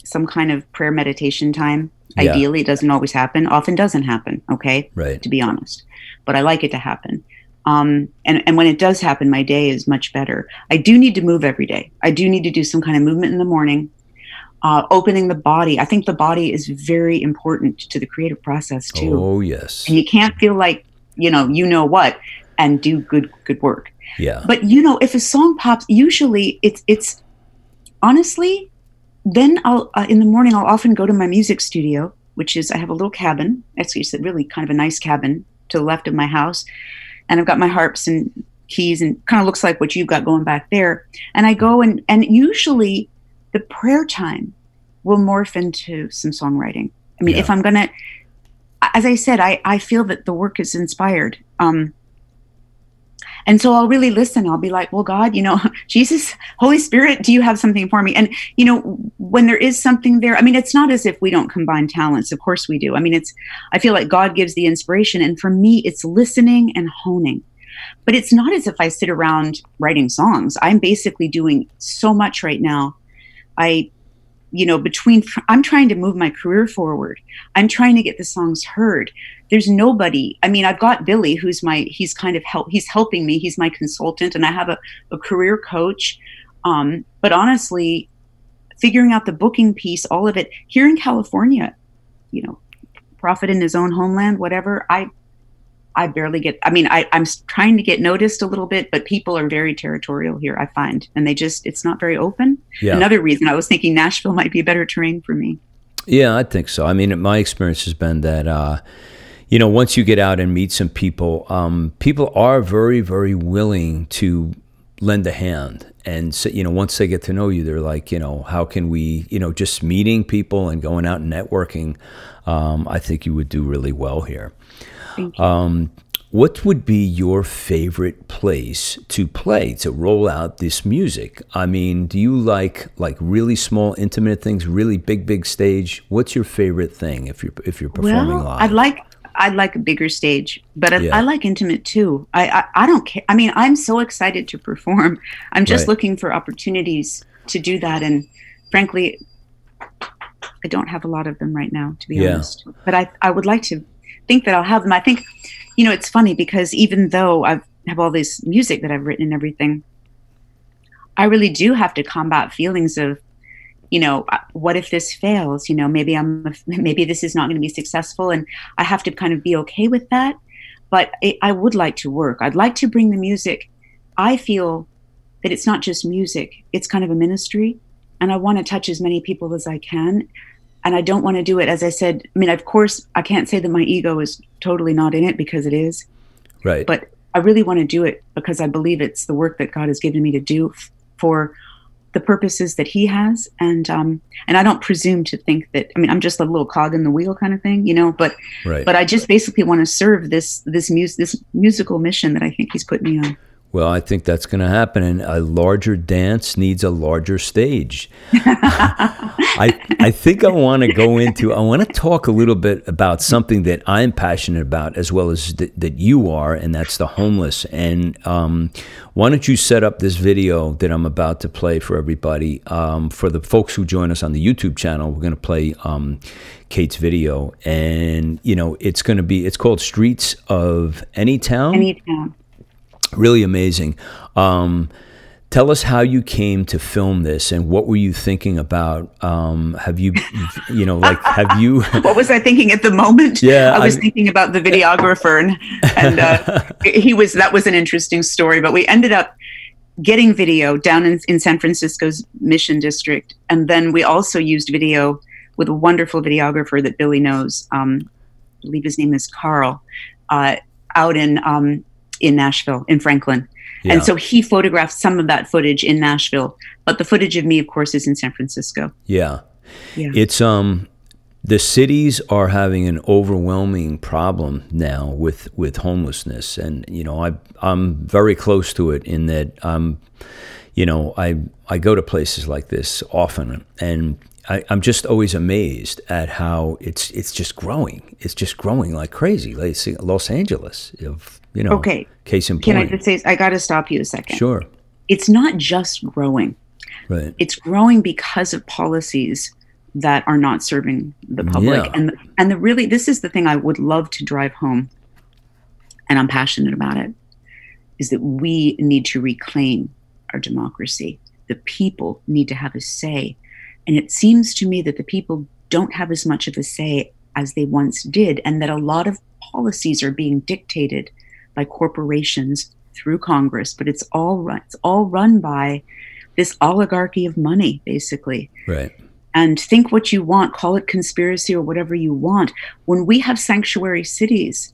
some kind of prayer meditation time. Yeah. Ideally, it doesn't always happen. Often doesn't happen. Okay. Right. to be honest. But I like it to happen. Um, and, and when it does happen, my day is much better. I do need to move every day. I do need to do some kind of movement in the morning, uh, opening the body. I think the body is very important to the creative process too. Oh, yes. And you can't feel like, you know, you know what, and do good, good work. Yeah. But you know, if a song pops, usually it's, it's honestly, then I'll, uh, in the morning, I'll often go to my music studio, which is, I have a little cabin. Actually, it's really kind of a nice cabin to the left of my house. And I've got my harps and keys and kind of looks like what you've got going back there. And I go and, and usually the prayer time will morph into some songwriting. I mean, Yeah. if I'm going to, as I said, I, I feel that the work is inspired. Um, and so I'll really listen. I'll be like, well, God, you know, [laughs] Jesus, Holy Spirit, do you have something for me? And, you know, when there is something there, I mean, it's not as if we don't combine talents. Of course we do. I mean, it's, I feel like God gives the inspiration. And for me, it's listening and honing. But it's not as if I sit around writing songs. I'm basically doing so much right now. I, you know, between, I'm trying to move my career forward. I'm trying to get the songs heard. There's nobody i mean i've got billy who's my he's kind of help he's helping me. He's my consultant and i have a, a career coach. Um, but honestly figuring out the booking piece all of it here in california you know profit in his own homeland whatever i i barely get i mean I, i'm trying to get noticed a little bit but people are very territorial here i find and they just it's not very open Yeah. another reason i was thinking nashville might be a better terrain for me Yeah, I think so. I mean, my experience has been that, uh, you know, once you get out and meet some people, um, people are very, very willing to lend a hand. And, so, you know, once they get to know you, they're like, you know, how can we, you know, just meeting people and going out and networking, um, I think you would do really well here. Thank you. Um, what would be your favorite place to play to roll out this music? I mean, do you like like really small, intimate things, really big, big stage? What's your favorite thing if you're if you're performing well, live? I'd like I'd like a bigger stage, but I, Yeah. I like intimate too. I, I I don't care. I mean, I'm so excited to perform. [laughs] I'm just Right. looking for opportunities to do that, and frankly, I don't have a lot of them right now, to be Yeah. honest. But I I would like to think that I'll have them. I think, you know, it's funny because even though I have all this music that I've written and everything, I really do have to combat feelings of you know uh, what if this fails? You know maybe i'm [laughs] maybe this is not going to be successful and i have to kind of be okay with that. But it, i would like to work. I'd like to bring the music. I feel that it's not just music it's kind of a ministry and i want to touch as many people as i can and i don't want to do it as i said i mean of course i can't say that my ego is totally not in it because it is right. but I really want to do it because I believe it's the work that God has given me to do f- for the purposes that He has, and um, and I don't presume to think that. I mean, I'm just a little cog in the wheel kind of thing, you know. But right. but I just basically want to serve this this mus- this musical mission that I think He's put me on. Well, I think that's going to happen, and a larger dance needs a larger stage. [laughs] I I think I want to go into. I want to talk a little bit about something that I'm passionate about, as well as th- that you are, and that's the homeless. And um, why don't you set up this video that I'm about to play for everybody? Um, for the folks who join us on the YouTube channel, we're going to play um, Kate's video, and you know it's going to be. It's called Streets of Any Town Anytown. Really amazing. Um, tell us how you came to film this and what were you thinking about? Um, have you, you know, like, have you? [laughs] What was I thinking at the moment? Yeah, I was I- thinking about the videographer, and and uh, [laughs] he was that was an interesting story. But we ended up getting video down in, in San Francisco's Mission District, and then we also used video with a wonderful videographer that Billy knows. Um, I believe his name is Carl, uh, out in um, in Nashville, in Franklin. Yeah. And so he photographed some of that footage in Nashville, but the footage of me, of course, is in San Francisco. Yeah. Yeah. It's um the cities are having an overwhelming problem now with with homelessness and you know I I'm very close to it in that I'm, you know I I go to places like this often and I, I'm just always amazed at how it's it's just growing. It's just growing like crazy. Like Los Angeles, of you know. Okay. Case in point. Can I just say, I got to stop you a second. Sure. It's not just growing, Right. it's growing because of policies that are not serving the public. Yeah. And, and the really, this is the thing I would love to drive home, and I'm passionate about it, is that we need to reclaim our democracy. The people need to have a say. And it seems to me that the people don't have as much of a say as they once did, and that a lot of policies are being dictated by corporations through Congress, but it's all run, it's all run by this oligarchy of money, basically Right. and think what you want, call it conspiracy or whatever you want. When we have sanctuary cities,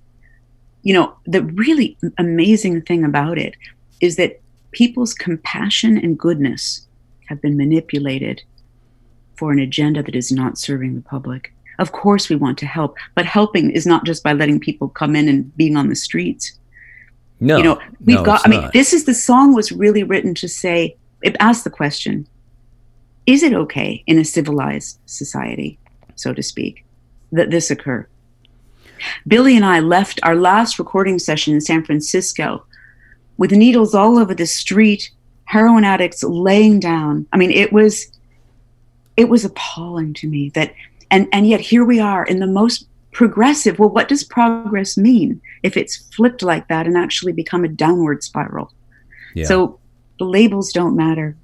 you know, the really amazing thing about it is that people's compassion and goodness have been manipulated for an agenda that is not serving the public. Of course, we want to help, but helping is not just by letting people come in and being on the streets No. you know we've no, got i mean not. this is the song was really written to say it asked the question is it okay in a civilized society so to speak that this occur billy and i left our last recording session in san francisco with needles all over the street heroin addicts laying down i mean it was it was appalling to me that and and yet here we are in the most progressive well what does progress mean if it's flipped like that and actually become a downward spiral Yeah. so the labels don't matter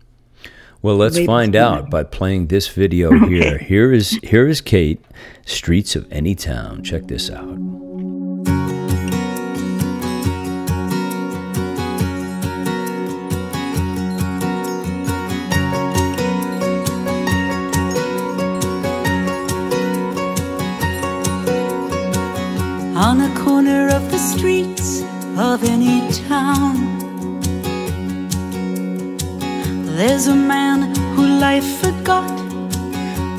Well, let's labels find out matter. by playing this video [laughs] here. Here is here is Kate, Streets of Anytown. Check this out. On a corner of the streets of any town. There's a man who life forgot,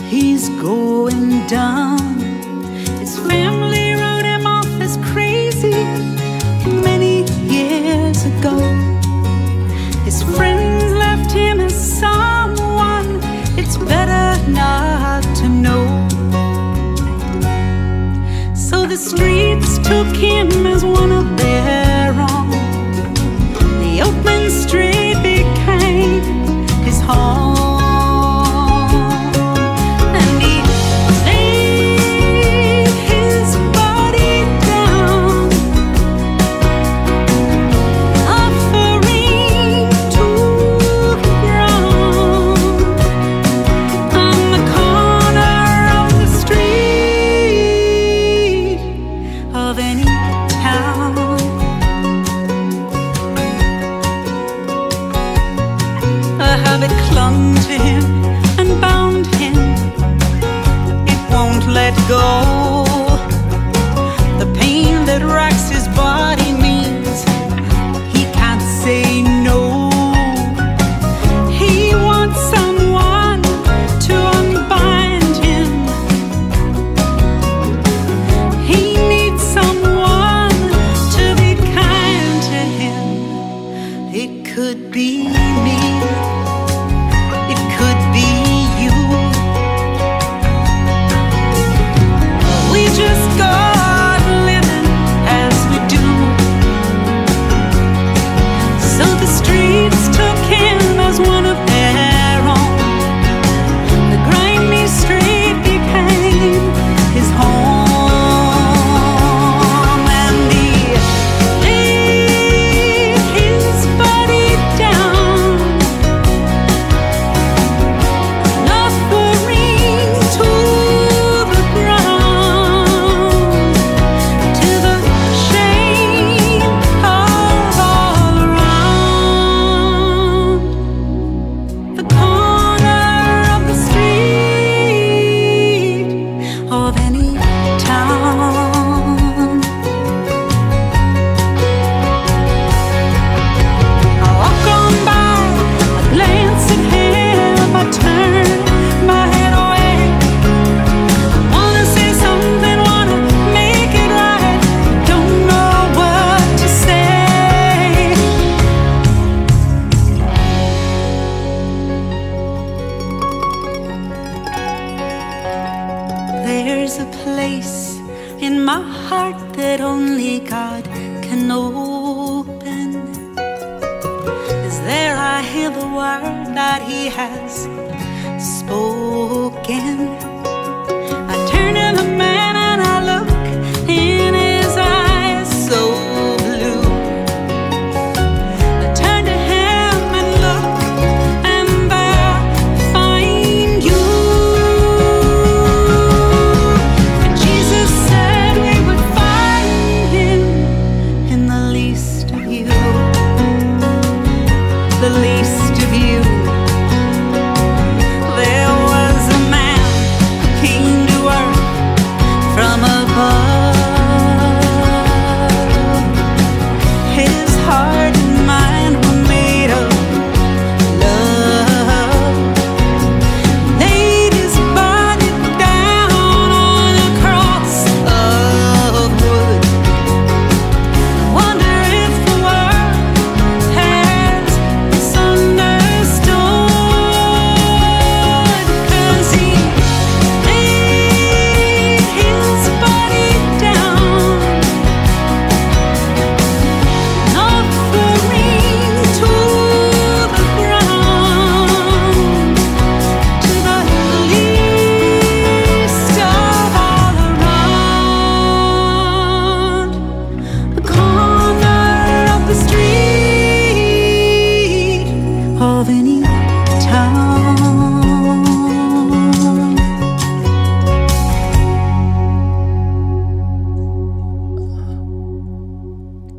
he's going down. His family wrote him off as crazy many years ago. His friends left him as someone it's better not to know. The streets took him as one of their own. The open street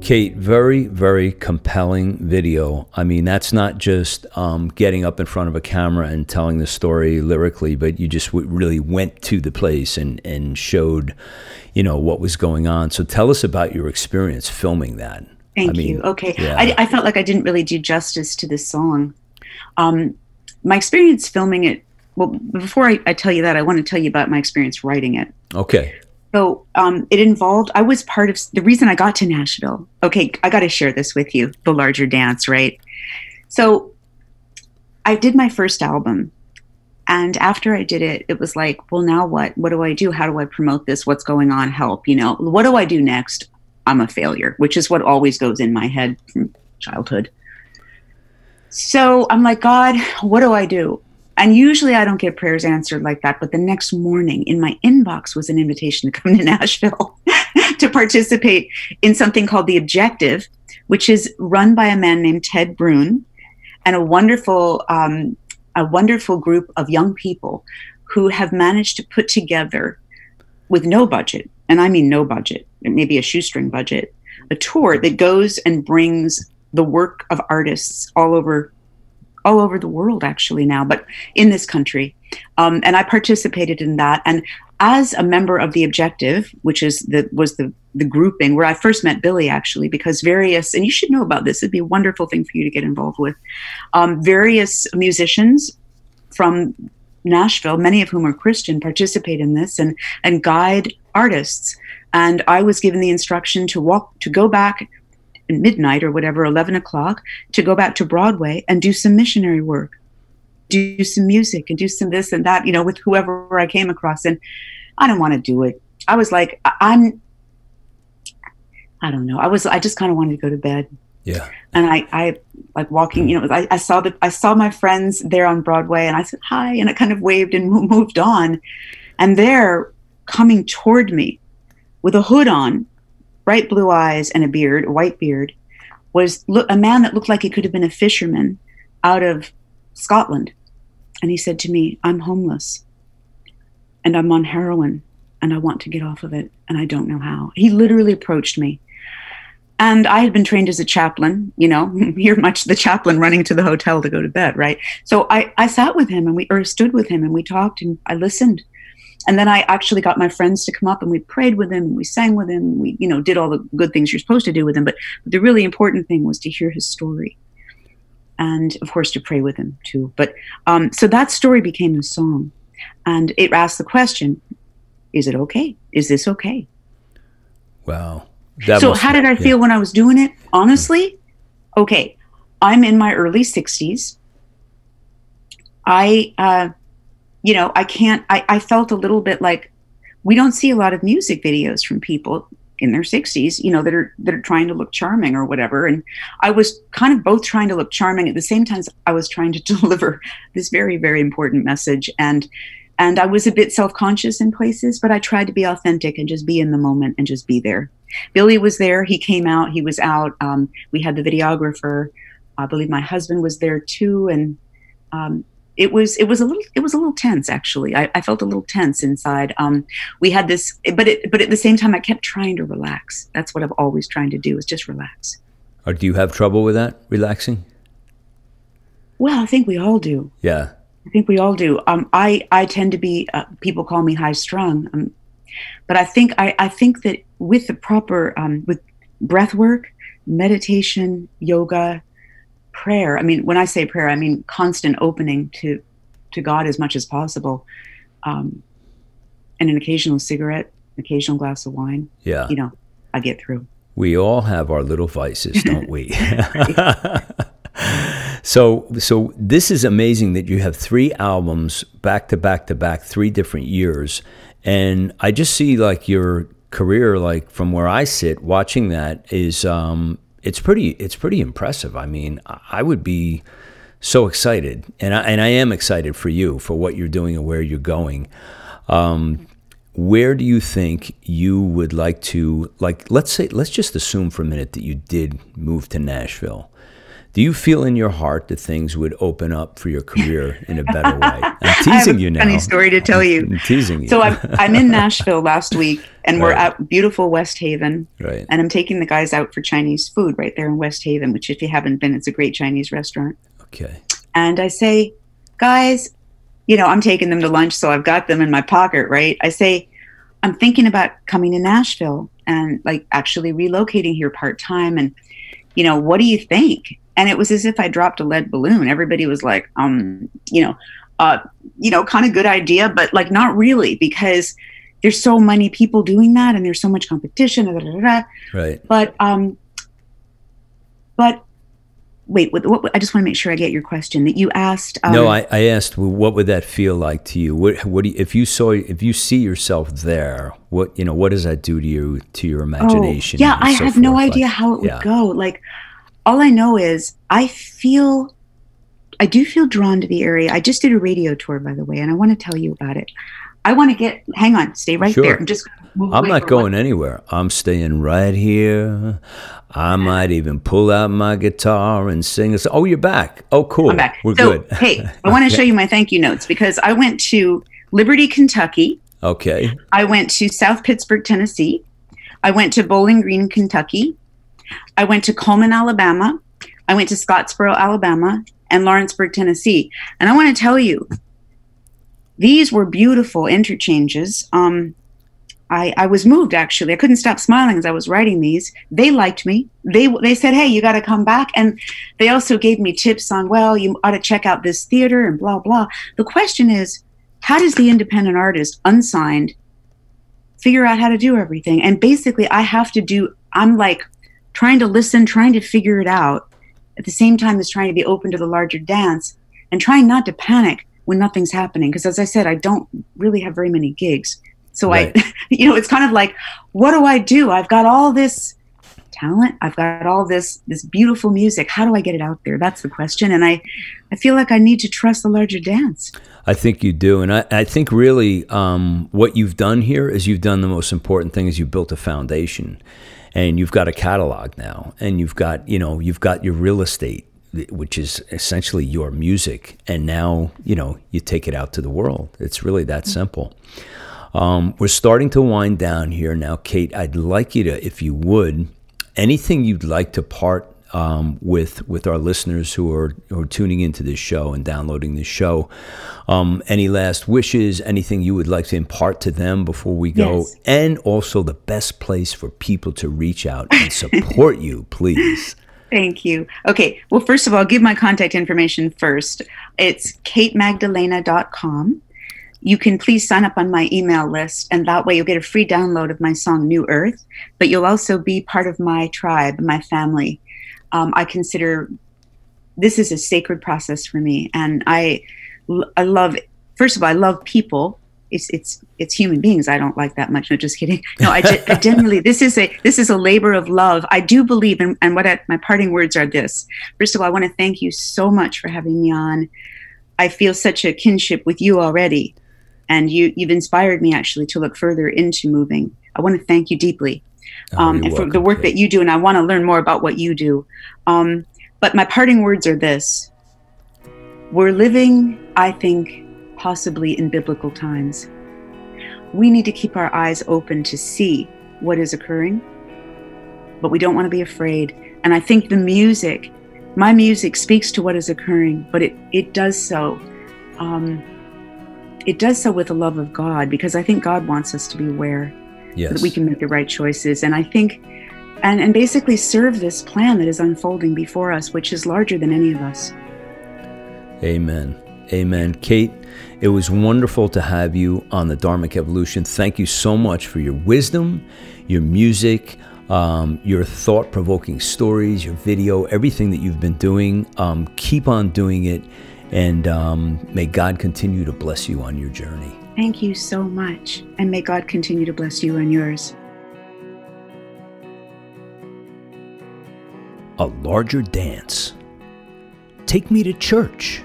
Kate, very, very compelling video. I mean, that's not just um, getting up in front of a camera and telling the story lyrically, but you just w- really went to the place and, and showed, you know, what was going on. So tell us about your experience filming that. Thank I mean, you. Okay. yeah. I, I felt like I didn't really do justice to this song. Um, my experience filming it, well, before I, I tell you that, I want to tell you about my experience writing it. Okay. So um, it involved, I was part of the reason I got to Nashville. Okay, I got to share this with you the larger dance, right? So I did my first album. And after I did it, it was like, well, now what? What do I do? How do I promote this? What's going on? Help, you know, what do I do next? I'm a failure, which is what always goes in my head from childhood. So I'm like, God, what do I do? And usually I don't get prayers answered like that. But the next morning in my inbox was an invitation to come to [laughs] Nashville to participate in something called The Objective, which is run by a man named Ted Brune and a wonderful, um, a wonderful group of young people who have managed to put together with no budget, and I mean no budget, maybe a shoestring budget, a tour that goes and brings the work of artists all over all over the world actually now but in this country. Um, and i participated in that. And as a member of the objective which is the was the the grouping where i first met billy actually because various and you should know about this it'd be a wonderful thing for you to get involved with um, various musicians from nashville many of whom are christian participate in this and and guide artists. And i was given the instruction to walk to go back midnight or whatever 11 o'clock to go back to broadway and do some missionary work do some music and do some this and that you know with whoever i came across. And i don't want to do it. I was like i'm i don't know. I was i just kind of wanted to go to bed. Yeah. and I, I like walking, you know, I, I saw the, I saw my friends there on Broadway, and I said hi, and I kind of waved and moved on, and there, coming toward me, with a hood on, bright blue eyes and a beard, a white beard, was lo- a man that looked like he could have been a fisherman out of Scotland, and he said to me, "I'm homeless, and I'm on heroin, and I want to get off of it, and I don't know how." He literally approached me. And I had been trained as a chaplain, you know, [laughs] you're much the chaplain running to the hotel to go to bed, right? So I, I sat with him and we, or stood with him and we talked and I listened. And then I actually got my friends to come up and we prayed with him and we sang with him. And we, you know, did all the good things you're supposed to do with him. But the really important thing was to hear his story and, of course, to pray with him too. But um, so that story became the song. And it asked the question Is it okay? Is this okay? Wow. That so how did I yeah. feel when I was doing it? Honestly, okay, I'm in my early 60s. I, uh, you know, I can't. I, I felt a little bit like, we don't see a lot of music videos from people in their 60s you know that are that are trying to look charming or whatever. And i was kind of both trying to look charming. At the same time i was trying to [laughs] deliver this very very important message. And and i was a bit self-conscious in places but i tried to be authentic and just be in the moment and just be there. Billy was there. He came out. He was out. Um, we had the videographer. I believe my husband was there too. And um, it was it was a little it was a little tense actually. I, I felt a little tense inside. Um, we had this but it but at the same time i kept trying to relax. That's what i've always trying to do is just relax. Or do you have trouble with that relaxing? Well i think we all do. Yeah. I think we all do. Um, i i tend to be uh, people call me high strung um, but i think i i think that with the proper um, with breath work meditation yoga prayer. I mean when i say prayer i mean constant opening to to god as much as possible. Um, and an occasional cigarette an occasional glass of wine yeah. you know i get through. We all have our little vices don't we? [laughs] So so this is amazing that you have three albums back to back to back three different years. And i just see like your career like from where i sit watching that is um it's pretty it's pretty impressive. I mean, I would be so excited, and I, and I am excited for you for what you're doing and where you're going. Um, where do you think you would like to like? Let's say let's just assume for a minute that you did move to Nashville. Do you feel in your heart that things would open up for your career in a better way? I'm [laughs] teasing you now. Funny story to tell you. I'm teasing you. So I'm, [laughs] I'm in Nashville last week, and right. we're at beautiful Westhaven. Right. And I'm taking the guys out for Chinese food right there in Westhaven, which, if you haven't been, it's a great Chinese restaurant. Okay. And I say, guys, you know, I'm taking them to lunch, so I've got them in my pocket, right? I say, I'm thinking about coming to Nashville and like actually relocating here part time. And, you know, what do you think? And it was as if I dropped a lead balloon. Everybody was like, um, you know, uh, you know, kind of good idea, but like not really because there's so many people doing that and there's so much competition. Blah, blah, blah. Right. But um, but wait, what, what, I just want to make sure I get your question that you asked. Um, no, I, I asked, well, what would that feel like to you? What, what do you, if you saw, if you see yourself there, what, you know, what does that do to you, to your imagination? Oh, yeah, I so have forth? no idea like, how it would yeah. go. Like, all I know is I feel I do feel drawn to the area. I just did a radio tour, by the way, and I want to tell you about it. I want to get. Hang on, stay right Sure. there. I'm just. I'm not going anywhere. I'm staying right here. I might even pull out my guitar and sing a song. Oh, you're back. Oh, cool. I'm back. We're so, good. [laughs] hey, I want to show you my thank you notes because I went to Liberty, Kentucky. Okay. I went to South Pittsburg, Tennessee. I went to Bowling Green, Kentucky. I went to Cullman, Alabama. I went to Scottsboro, Alabama, and Lawrenceburg, Tennessee. And I want to tell you, these were beautiful interchanges. Um, I, I was moved actually. I couldn't stop smiling as I was writing these. They liked me. They they said, "Hey, you got to come back." And they also gave me tips on, well, you ought to check out this theater and blah blah. The question is, how does the independent artist unsigned figure out how to do everything? And basically, I have to do. I'm like trying to listen, trying to figure it out, at the same time as trying to be open to the larger dance and trying not to panic when nothing's happening. Because as I said, I don't really have very many gigs. So Right. I, [laughs] you know, it's kind of like, what do I do? I've got all this talent. I've got all this this beautiful music. How do I get it out there? That's the question. And I, I feel like I need to trust the larger dance. I think you do, and I, I think really um, what you've done here is you've done the most important thing is you built a foundation, and you've got a catalog now, and you've got you know you've got your real estate, which is essentially your music, and now you know you take it out to the world. It's really that simple. Um, we're starting to wind down here now, Kate. I'd like you to, if you would, anything you'd like to part um, with with our listeners who are who are tuning into this show and downloading this show. Um, any last wishes? Anything you would like to impart to them before we go? Yes. And also the best place for people to reach out and support you, [laughs] please. Thank you. Okay. Well, first of all, I'll give my contact information first. It's katemagdalena.com. You can please sign up on my email list, and that way you'll get a free download of my song New Earth, but you'll also be part of my tribe, my family. Um, I consider this is a sacred process for me, and I, I love, first of all, I love people. it's it's it's human beings I don't like that much. No, just kidding. No, I, I genuinely this is a this is a labor of love. I do believe, and, and what I, my parting words are this. First of all, I want to thank you so much for having me on. I feel such a kinship with you already, and you you've inspired me actually to look further into moving. I want to thank you deeply, um, and for the work that you do, and I want to learn more about what you do. Um, but my parting words are this: We're living, I think, possibly in biblical times. We need to keep our eyes open to see what is occurring, but we don't want to be afraid. And I think the music, my music, speaks to what is occurring, but it it does so. Um, it does so with the love of God because I think God wants us to be aware yes. so that we can make the right choices. And I think, and, and basically serve this plan that is unfolding before us, which is larger than any of us. Amen. Amen. Kate, it was wonderful to have you on the Dharmic Evolution. Thank you so much for your wisdom, your music, um, your thought provoking stories, your video, everything that you've been doing. Um, keep on doing it, and um, may God continue to bless you on your journey. Thank you so much. And may God continue to bless you and yours. A larger dance. Take me to church.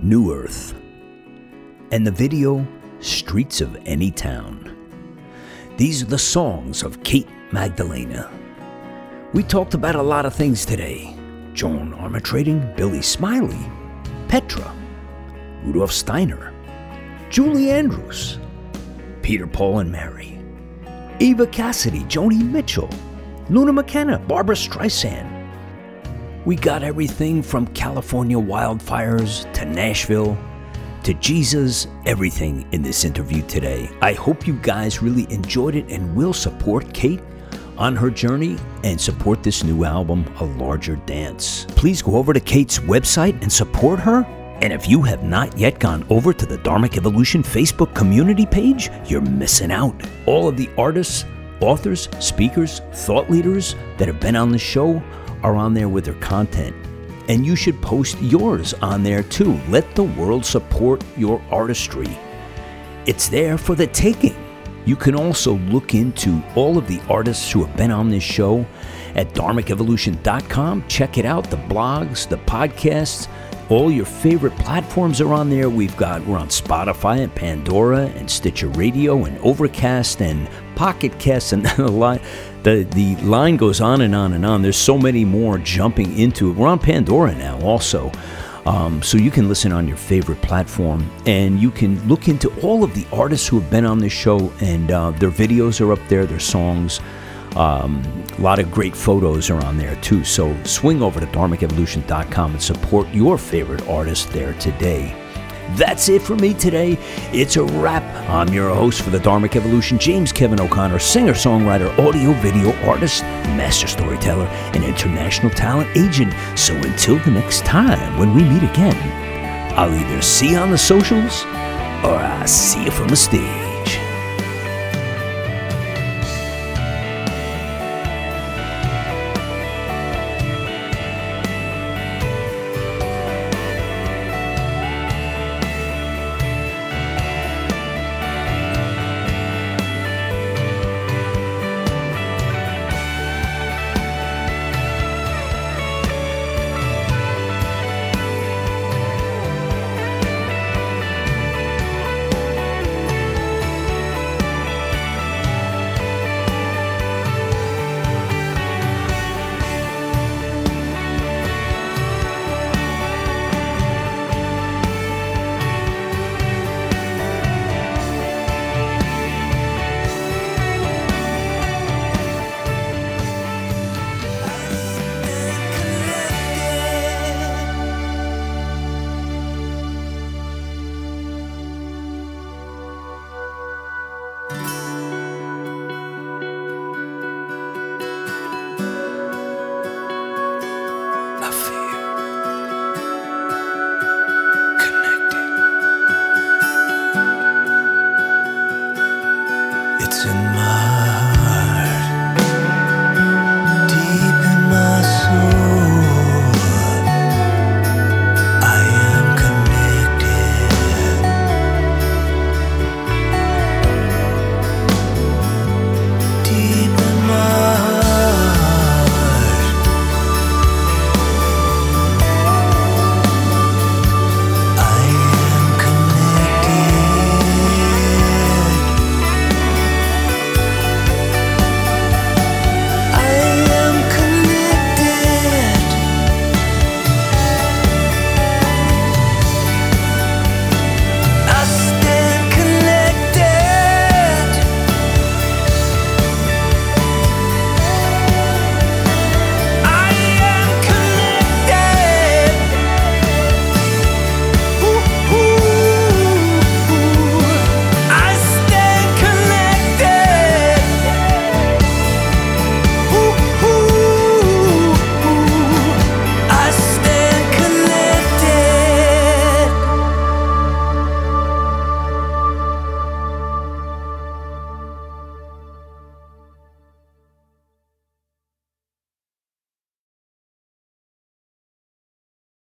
New Earth. And the video, Streets of Anytown. These are the songs of Kate Magdalena. We talked about a lot of things today Joan Armatrading, Billy Smiley, Petra, Rudolf Steiner, Julie Andrews, Peter Paul and Mary, Eva Cassidy, Joni Mitchell, Luna McKenna, Barbra Streisand. We got everything from California wildfires to Nashville to Jesus, everything in this interview today. I hope you guys really enjoyed it and will support Kate on her journey and support this new album, A Larger Dance. Please go over to Kate's website and support her. And if you have not yet gone over to the Dharmic Evolution Facebook community page, you're missing out. All of the artists, authors, speakers, thought leaders that have been on the show are on there with their content. And you should post yours on there too. Let the world support your artistry. It's there for the taking. You can also look into all of the artists who have been on this show at dharmicevolution.com. Check it out the blogs, the podcasts, all your favorite platforms are on there. We've got, we're on Spotify and Pandora and Stitcher Radio and Overcast and Pocket Cast and [laughs] the line, the, the line goes on and on and on. There's so many more jumping into it. We're on Pandora now also. Um, so you can listen on your favorite platform and you can look into all of the artists who have been on this show and uh, their videos are up there, their songs. Um, a lot of great photos are on there too. So swing over to dharmicevolution.com and support your favorite artist there today. That's it for me today. It's a wrap. I'm your host for the Dharmic Evolution, James Kevin O'Connor, singer, songwriter, audio, video artist, master storyteller, and international talent agent. So until the next time when we meet again, I'll either see you on the socials or I'll see you from the stage.